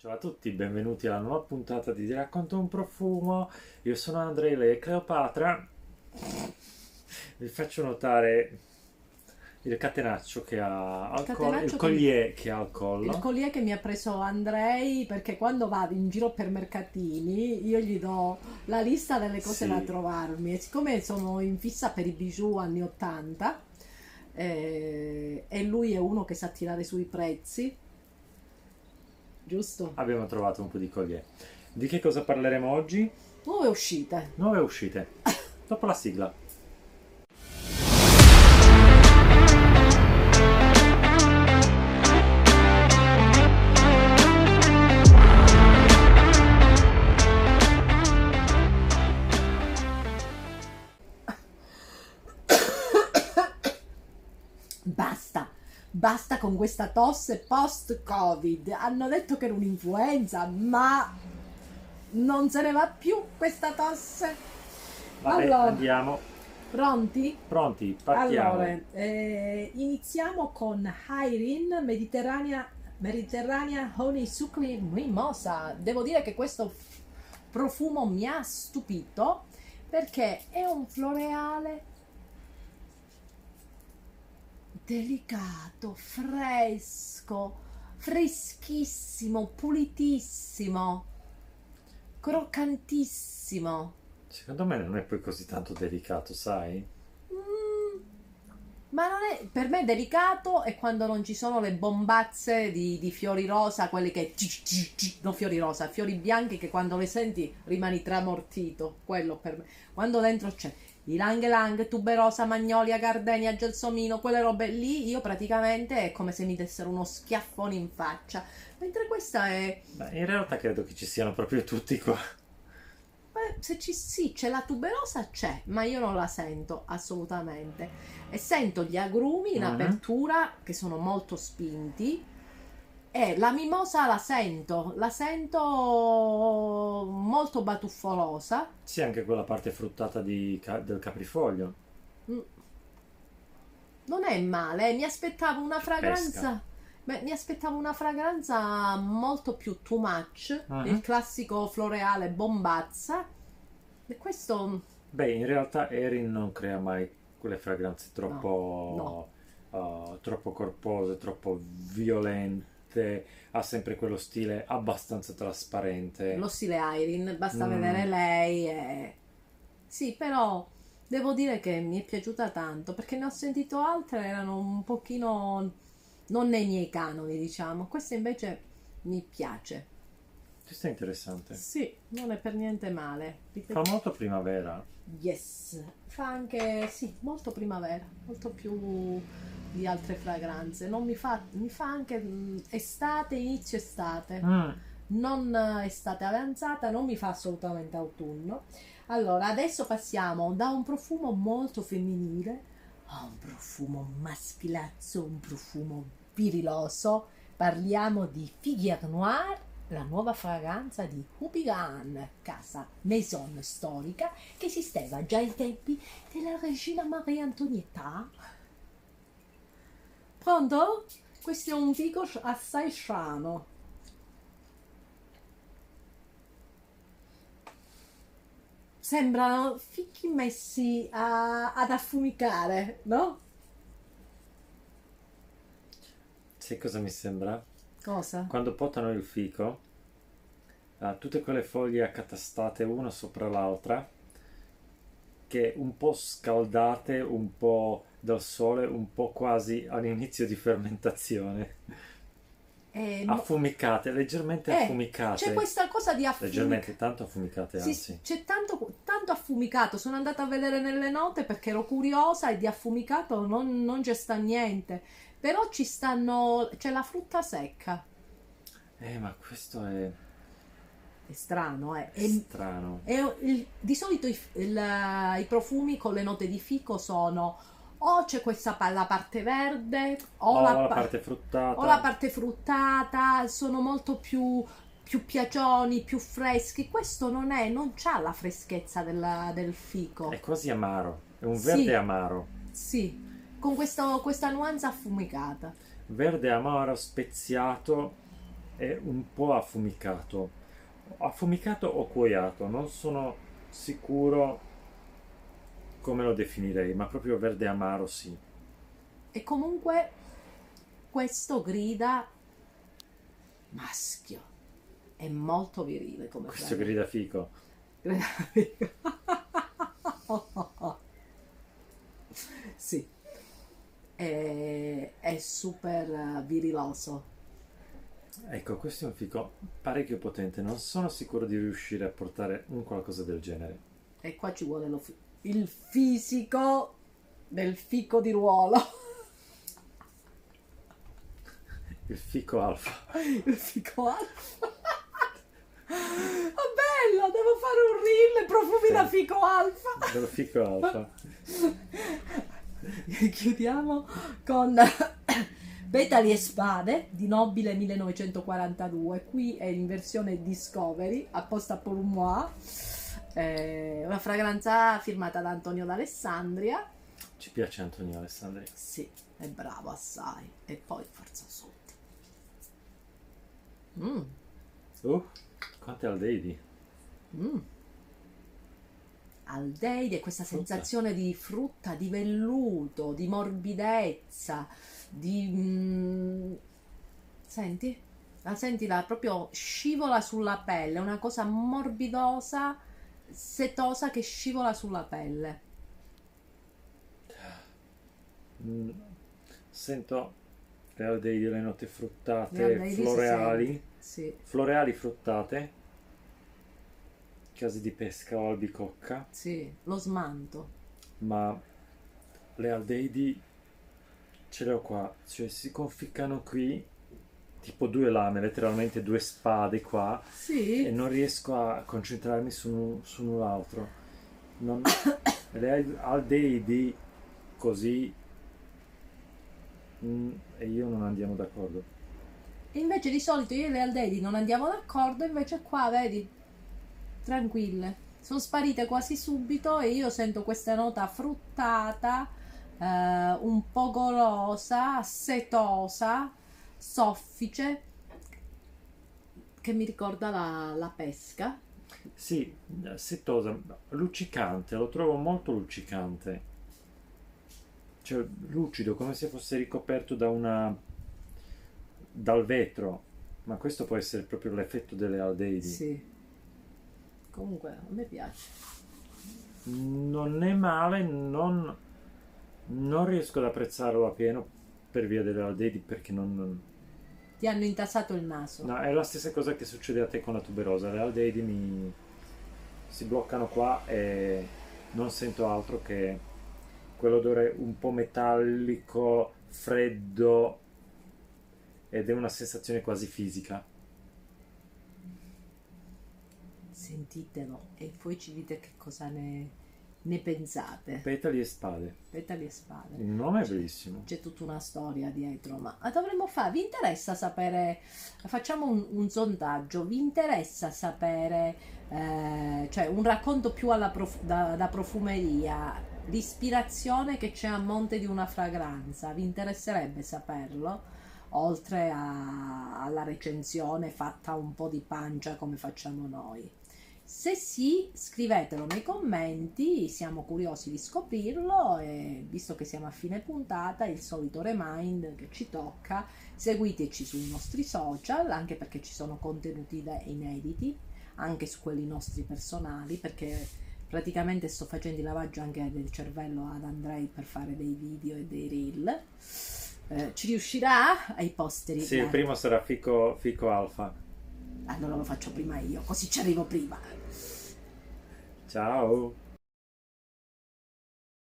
Ciao a tutti, benvenuti alla nuova puntata di Ti racconto un profumo. Io sono Andrei, lei è Cleopatra. Vi faccio notare il catenaccio che ha al Il il che- collier che ha al collo. Il collier che mi ha preso Andrei perché quando vado in giro per mercatini io gli do la lista delle cose Sì. da trovarmi e siccome sono in fissa per i bijou anni 80 eh, e lui è uno che sa tirare sui prezzi, giusto? Abbiamo trovato un po' di collier. Di che cosa parleremo oggi? Nuove uscite. Nuove uscite. Dopo la sigla. Basta, basta con questa tosse post-Covid. Hanno detto che era un'influenza, ma non se ne va più questa tosse. Vabbè, Allora. andiamo. Pronti? Pronti, partiamo. Allora, eh, iniziamo con Hyrin Mediterranea, Mediterranea Honey Sucri Mimosa. Devo dire che questo profumo mi ha stupito perché è un floreale delicato, fresco, freschissimo, pulitissimo, croccantissimo. Secondo me non è poi così tanto delicato, sai? Mm, Ma non è, per me delicato è quando non ci sono le bombazze di, di fiori rosa, quelli che... Non fiori rosa, fiori bianchi che quando le senti rimani tramortito. Quello per me. Quando dentro c'è ilang lang, tuberosa, magnolia, gardenia, gelsomino, quelle robe lì, io praticamente è come se mi dessero uno schiaffone in faccia. Mentre questa è... Beh, in realtà credo che ci siano proprio tutti qua. Beh, se ci sì, c'è la tuberosa, c'è, ma io non la sento assolutamente. E sento gli agrumi in Mhm. apertura che sono molto spinti. E la mimosa la sento, la sento molto batuffolosa. Sì, anche quella parte fruttata di del caprifoglio. Mm. Non è male, mi aspettavo una fragranza. Beh, mi aspettavo una fragranza molto più too much, Mhm. il classico floreale bombazza. E questo Beh, in realtà Erin non crea mai quelle fragranze troppo, uh, troppo corpose, troppo violente. Ha sempre quello stile abbastanza trasparente. lo stile Irene, basta Mm. vedere lei. E... Sì, però devo dire che mi è piaciuta tanto perché ne ho sentito altre, erano un pochino non nei miei canoni, diciamo. Questa invece mi piace. Questo è interessante. Sì, non è per niente male. Fa Ripeto- molto primavera. Yes, fa anche, sì, molto primavera, molto più di altre fragranze. Non mi fa, mi fa anche mm, estate, inizio estate. Mm. non eh, estate avanzata, non mi fa assolutamente autunno. Allora, adesso passiamo da un profumo molto femminile a un profumo maschilazzo, un profumo viriloso. Parliamo di Figuier Noir, la nuova fragranza di Hubigan, casa maison storica che esisteva già ai tempi della regina Maria Antonietta. Pronto? Questo è un figo assai strano. sembrano fichi messi a- ad affumicare, no? Sai cosa mi sembra? Cosa? Quando potano il fico, ha tutte quelle foglie accatastate una sopra l'altra, che un po' scaldate, un po' dal sole, un po' quasi all'inizio di fermentazione. Eh, Affumicate, leggermente Eh, affumicate. c'è questa cosa di affumicato. Leggermente tanto affumicate, Sì, anzi. c'è tanto, tanto affumicato. Sono andata a vedere nelle note perché ero curiosa e di affumicato non, non c'è sta niente. Però ci stanno. c'è la frutta secca. Eh, ma questo è, È strano, eh. è È- strano. è il- di solito i, il- i profumi con le note di fico sono o c'è questa la parte verde o, O la, la pa- parte fruttata. o la parte fruttata, sono molto più, più piacioni, più freschi. Questo non è, non c'ha la freschezza della- del fico. È quasi amaro, è un Sì. verde amaro. Sì, con questo- questa nuanza affumicata. Verde amaro speziato è un po' affumicato. Affumicato o cuoiato, non sono sicuro come lo definirei, ma proprio verde amaro sì. E comunque questo grida maschio. È molto virile come Questo grida fico. Grida fico. sì. È, è super eh, viriloso. Ecco, questo è un fico parecchio potente, non sono sicuro di riuscire a portare un qualcosa del genere. E qua ci vuole lo fi- il fisico del fico di ruolo. Il fico alfa. il fico alfa. Ah, bello, devo fare un reel profumi Sì. da fico alfa. Dello fico alfa. Chiudiamo con Petali e Spade di Nobile 1942. Qui è in versione Discovery, apposta per moi. Eh, una fragranza firmata da Antonio D'Alessandria. Ci piace Antonio Alessandri. Sì, è bravo assai. E poi Forza Sud. Mm, Uh, quante aldeidi. mm. Aldeide, questa Frutta. sensazione di frutta, di velluto, di morbidezza, di... mm, senti? La senti la proprio scivola sulla pelle, una cosa morbidosa, setosa che scivola sulla pelle. Mm, Sento le aldeidi, le note Le fruttate, si floreali. Sì, Floreali fruttate. Casi di pesca o albicocca. sì, lo smanto. Ma le aldeidi ce le ho qua. Cioè si conficcano qui. Tipo due lame, letteralmente due spade qua. e Sì, non riesco a concentrarmi su, su null'altro. Non, le al- aldeidi così mm, e io non andiamo d'accordo. invece di solito io e le aldeidi non andiamo d'accordo, invece qua, vedi, tranquille. Sono sparite quasi subito e io sento questa nota fruttata, eh, un po' golosa, setosa, soffice, che mi ricorda la, la pesca. Sì, setosa, luccicante, lo trovo molto luccicante. Cioè, lucido, come se fosse ricoperto da una... dal vetro. Ma questo può essere proprio l'effetto delle aldeidi. Sì. Comunque, a me piace. Non è male, non, non riesco ad apprezzarlo appieno per via delle aldeidi perché non, non- Ti hanno intassato il naso. No, è la stessa cosa che succede a te con la tuberosa. Le aldeidi mi si bloccano qua e non sento altro che quell'odore un po' metallico, freddo ed è una sensazione quasi fisica. Sentitelo e poi ci dite che cosa ne, ne pensate. Petali e spade. Petali e spade. Il nome è bellissimo. C'è tutta una storia dietro, ma dovremmo fare. Vi interessa sapere? Facciamo un, un sondaggio. Vi interessa sapere, eh, cioè un racconto più alla prof- da, da profumeria, l'ispirazione che c'è a monte di una fragranza? Vi interesserebbe saperlo? Oltre a- alla recensione fatta un po' di pancia come facciamo noi. Se sì, scrivetelo nei commenti, siamo curiosi di scoprirlo e visto che siamo a fine puntata, il solito remind che ci tocca, seguiteci sui nostri social, anche perché ci sono contenuti inediti, anche su quelli nostri personali, perché praticamente sto facendo il lavaggio anche del cervello ad Andrei per fare dei video e dei reel. Eh, ci riuscirà ai posteri? Sì, il primo sarà Fico, Fico Alfa. Allora lo faccio prima io, così ci arrivo prima. Ciao!